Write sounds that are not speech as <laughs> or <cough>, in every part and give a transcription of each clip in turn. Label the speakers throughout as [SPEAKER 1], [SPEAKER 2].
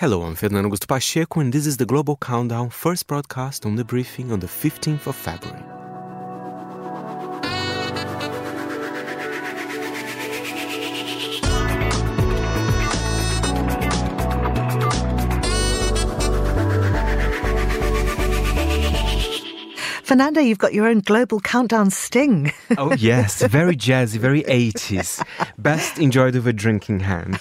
[SPEAKER 1] Hello, I'm Fernando Augusto Pacheco, and this is the Global Countdown first broadcast on the briefing on the 15th of February.
[SPEAKER 2] Fernando, you've got your own global countdown sting.
[SPEAKER 1] Oh, yes, very jazzy, very 80s. <laughs> Best enjoyed with a drinking hand.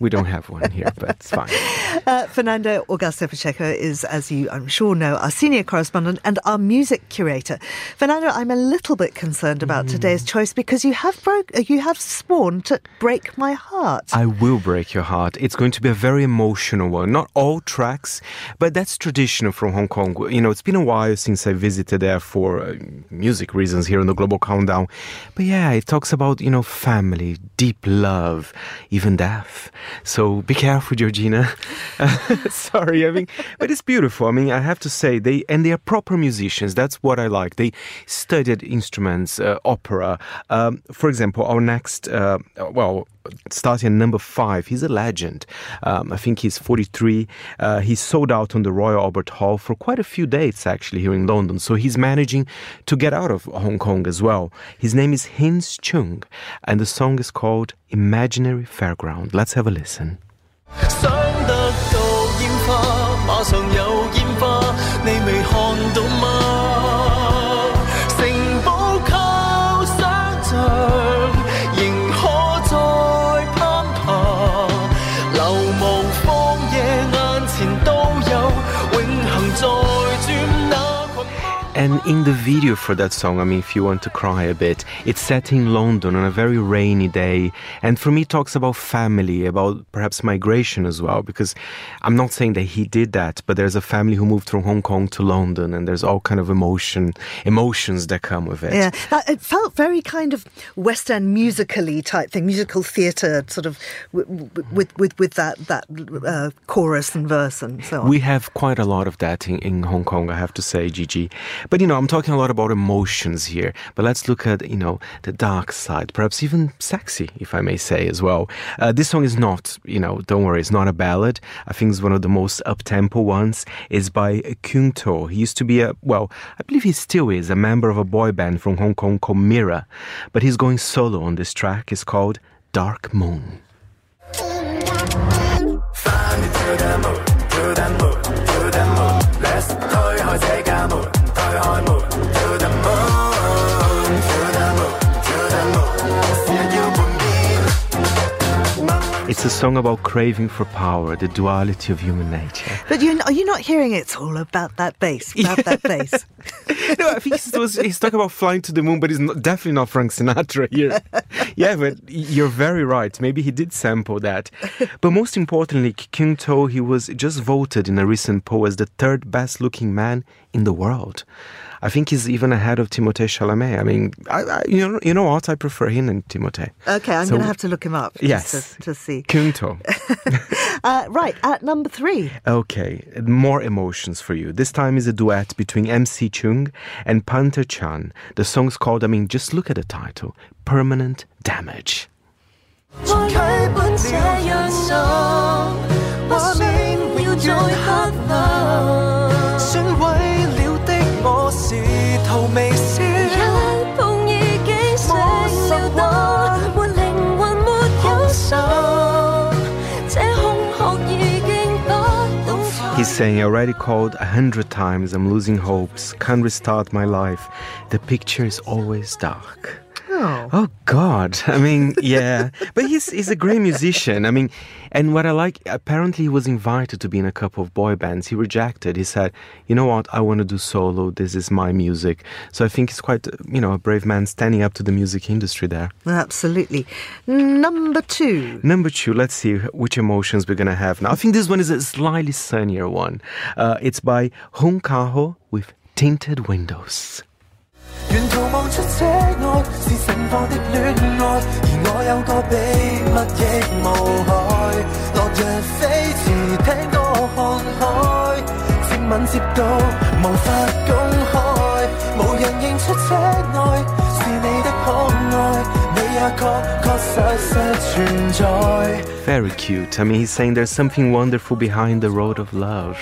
[SPEAKER 1] We don't have one here, but it's fine. <laughs>
[SPEAKER 2] Uh, Fernando Augusto Pacheco is, as you I'm sure know, our senior correspondent and our music curator. Fernando, I'm a little bit concerned about mm. today's choice because you have broke, uh, you have sworn to break my heart.
[SPEAKER 1] I will break your heart. It's going to be a very emotional one. Not all tracks, but that's traditional from Hong Kong. You know, it's been a while since I visited visited there for uh, music reasons here on the Global Countdown. But yeah, it talks about, you know, family, deep love, even death. So be careful, Georgina. <laughs> Sorry, I mean, but it's beautiful. I mean, I have to say, they, and they are proper musicians. That's what I like. They studied instruments, uh, opera. Um, for example, our next, uh, well, starting at number five. He's a legend. Um, I think he's 43. Uh, he's sold out on the Royal Albert Hall for quite a few dates actually here in London. So he's managing to get out of Hong Kong as well. His name is Hins Cheung, and the song is called Imaginary Fairground. Let's have a listen. And in the video for that song, I mean, if you want to cry a bit, it's set in London on a very rainy day. And for me, it talks about family, about perhaps migration as well, because I'm not saying that he did that, but there's a family who moved from Hong Kong to London, and there's all kind of emotion, emotions that come with it.
[SPEAKER 2] Yeah, it felt very kind of West End musically type thing, musical theatre, sort of with with with that that uh, chorus and verse and so on.
[SPEAKER 1] We have quite a lot of that in, in Hong Kong, I have to say, Gigi. But you know, I'm talking a lot about emotions here. But let's look at you know the dark side, perhaps even sexy, if I may say as well. Uh, this song is not, you know, don't worry, it's not a ballad. I think it's one of the most up tempo ones. It's by Keung To. He used to be a well, I believe he still is a member of a boy band from Hong Kong called Mirror, but he's going solo on this track. It's called Dark Moon. It's a song about craving for power, the duality of human nature.
[SPEAKER 2] But you are you not hearing it's all about that bass, about that <laughs> bass? <laughs>
[SPEAKER 1] no, I think he's, he's, talking about flying to the moon, but he's not, definitely not Frank Sinatra here. <laughs> yeah, but you're very right. Maybe he did sample that. But most importantly, Keung To, he was just voted in a recent poll as the third best looking man in the world. I think he's even ahead of Timothée Chalamet. I mean, I, I, you know, you know what? I prefer him than Timothée.
[SPEAKER 2] Okay, I'm so, going to have to look him up.
[SPEAKER 1] Yes,
[SPEAKER 2] to, to see.
[SPEAKER 1] Keung To. <laughs>
[SPEAKER 2] uh, right at number three.
[SPEAKER 1] Okay, more emotions for you. This time is a duet between MC Cheung and Panther Chan. The song's called. I mean, just look at the title: "Permanent Damage." Saying, I already called a hundred times, I'm losing hopes, can't restart my life. The picture is always dark.
[SPEAKER 2] Oh
[SPEAKER 1] God. <laughs> I mean, yeah. but he's he's a great musician. I mean, and what I like, apparently, he was invited to be in a couple of boy bands. He rejected. He said, "You know what? I want to do solo. This is my music." So I think he's quite, you know, a brave man standing up to the music industry there.
[SPEAKER 2] Absolutely. Number two.
[SPEAKER 1] Number two. Let's see which emotions we're gonna have now. I think this one is a slightly sunnier one. Uh, it's by Hung Kaho with Tinted Windows. 我的恋爱，而我有个秘密亦无害。落日飞驰，听歌看海，接吻接到无法公开，无人认出车内 Very cute. I mean, he's saying there's something wonderful behind the road of love.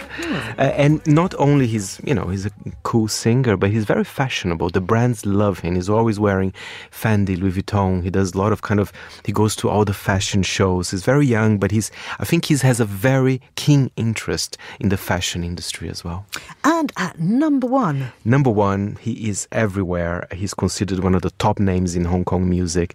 [SPEAKER 1] Uh, and not only he's, you know, he's a cool singer, but he's very fashionable. The brands love him. He's always wearing Fendi, Louis Vuitton. He does a lot of kind of, he goes to all the fashion shows. He's very young, but he's, I think he has a very keen interest in the fashion industry as well.
[SPEAKER 2] And at number one.
[SPEAKER 1] Number one, he is everywhere. He's considered one of the top names in Hong Kong music.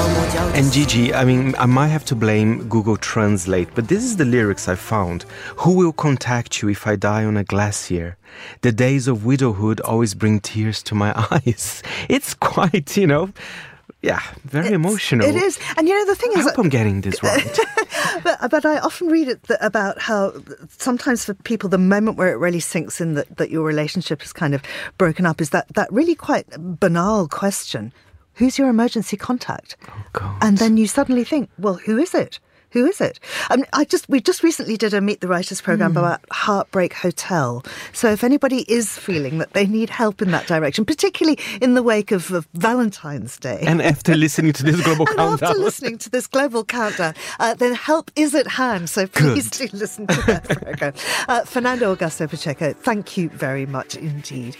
[SPEAKER 1] ？and Gigi, I mean, I might have to blame Google Translate, but this is the lyrics I found. Who will contact you if I die on a glacier? The days of widowhood always bring tears to my <laughs> eyes. It's quite, you know, yeah, very it's, emotional.
[SPEAKER 2] It is, and you know the thing
[SPEAKER 1] I
[SPEAKER 2] is,
[SPEAKER 1] I hope I'm getting this right. <laughs>
[SPEAKER 2] but, but I often read it th- about how sometimes for people the moment where it really sinks in that, that your relationship is kind of broken up is that that really quite banal question: Who's your emergency contact?
[SPEAKER 1] Oh,
[SPEAKER 2] and then you suddenly think, well, who is it? Who is it? I, mean, I just we just recently did a Meet the Writers program mm. about Heartbreak Hotel. So if anybody is feeling that they need help in that direction, particularly in the wake of, of Valentine's Day,
[SPEAKER 1] and after <laughs> listening to this global
[SPEAKER 2] and
[SPEAKER 1] countdown,
[SPEAKER 2] after listening to this global countdown, uh, then help is at hand. So please Good. do listen to that program. Uh, Fernando Augusto Pacheco, thank you very much indeed.